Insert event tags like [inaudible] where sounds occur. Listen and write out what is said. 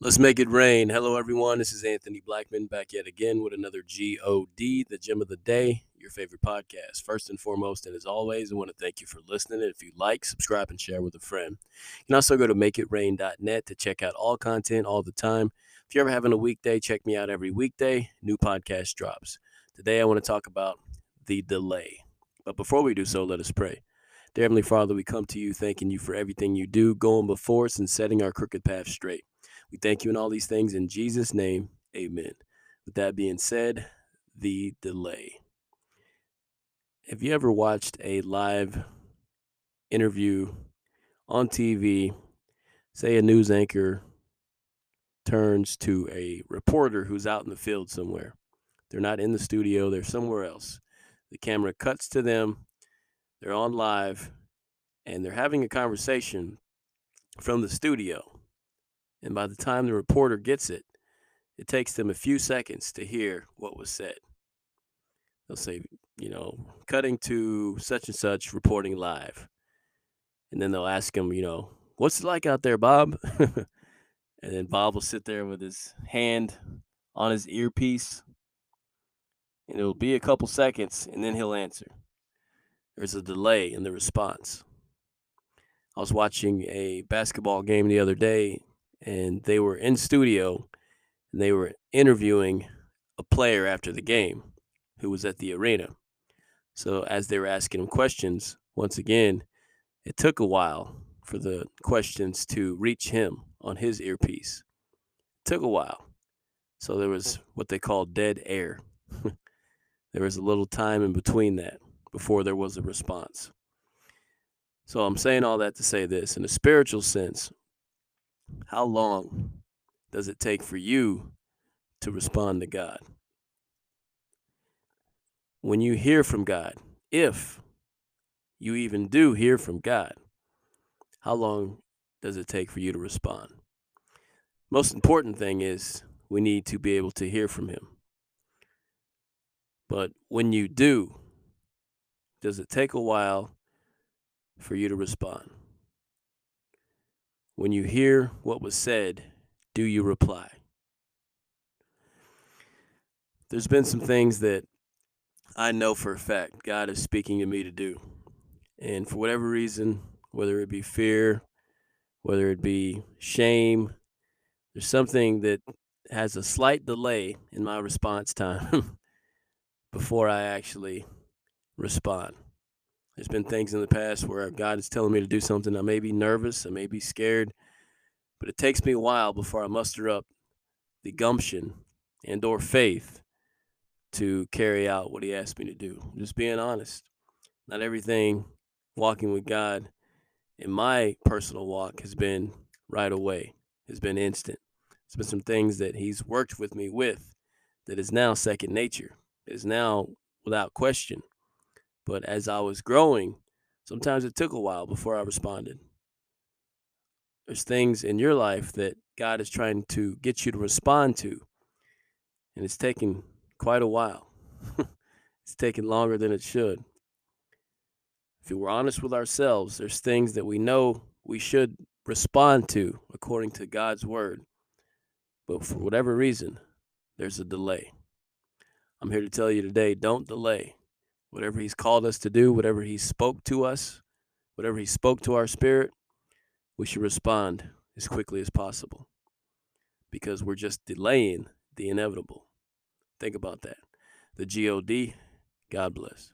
Let's make it rain. Hello, everyone. This is Anthony Blackmon back yet again with another GOD, the gem of the day, your favorite podcast. First and foremost, and as always, I want to thank you for listening. And if you like, subscribe and share with a friend. You can also go to makeitrain.net to check out all content all the time. If you're ever having a weekday, check me out every weekday. New podcast drops. Today, I want to talk about the delay. But before we do so, let us pray. Dear Heavenly Father, we come to you thanking you for everything you do, going before us and setting our crooked path straight. We thank you in all these things in Jesus' name. Amen. With that being said, the delay. Have you ever watched a live interview on TV? Say a news anchor turns to a reporter who's out in the field somewhere. They're not in the studio, they're somewhere else. The camera cuts to them, they're on live, and they're having a conversation from the studio and by the time the reporter gets it, it takes them a few seconds to hear what was said. They'll say, you know, cutting to such and such reporting live. And then they'll ask him, you know, what's it like out there, Bob? [laughs] and then Bob will sit there with his hand on his earpiece. And it'll be a couple seconds, and then he'll answer. There's a delay in the response. I was watching a basketball game the other day, and they were in studio and they were interviewing a player after the game who was at the arena. So as they were asking him questions, once again, it took a while for the questions to reach him on his earpiece. It took a while. So there was mm. what they call dead air. [laughs] there was a little time in between that before there was a response. So I'm saying all that to say this in a spiritual sense, how long does it take for you to respond to God? When you hear from God, if you even do hear from God, how long does it take for you to respond? Most important thing is we need to be able to hear from Him. But when you do, does it take a while for you to respond? When you hear what was said, do you reply? There's been some things that I know for a fact God is speaking to me to do. And for whatever reason, whether it be fear, whether it be shame, there's something that has a slight delay in my response time [laughs] before I actually respond. There's been things in the past where God is telling me to do something. I may be nervous, I may be scared, but it takes me a while before I muster up the gumption and or faith to carry out what he asked me to do. Just being honest. Not everything walking with God in my personal walk has been right away, has been instant. There's been some things that he's worked with me with that is now second nature, is now without question. But as I was growing, sometimes it took a while before I responded. There's things in your life that God is trying to get you to respond to, and it's taken quite a while. [laughs] it's taken longer than it should. If we're honest with ourselves, there's things that we know we should respond to according to God's word. But for whatever reason, there's a delay. I'm here to tell you today don't delay whatever He's called us to do, whatever He spoke to us, whatever He spoke to our spirit, we should respond as quickly as possible because we're just delaying the inevitable. Think about that. The GOD, God bless.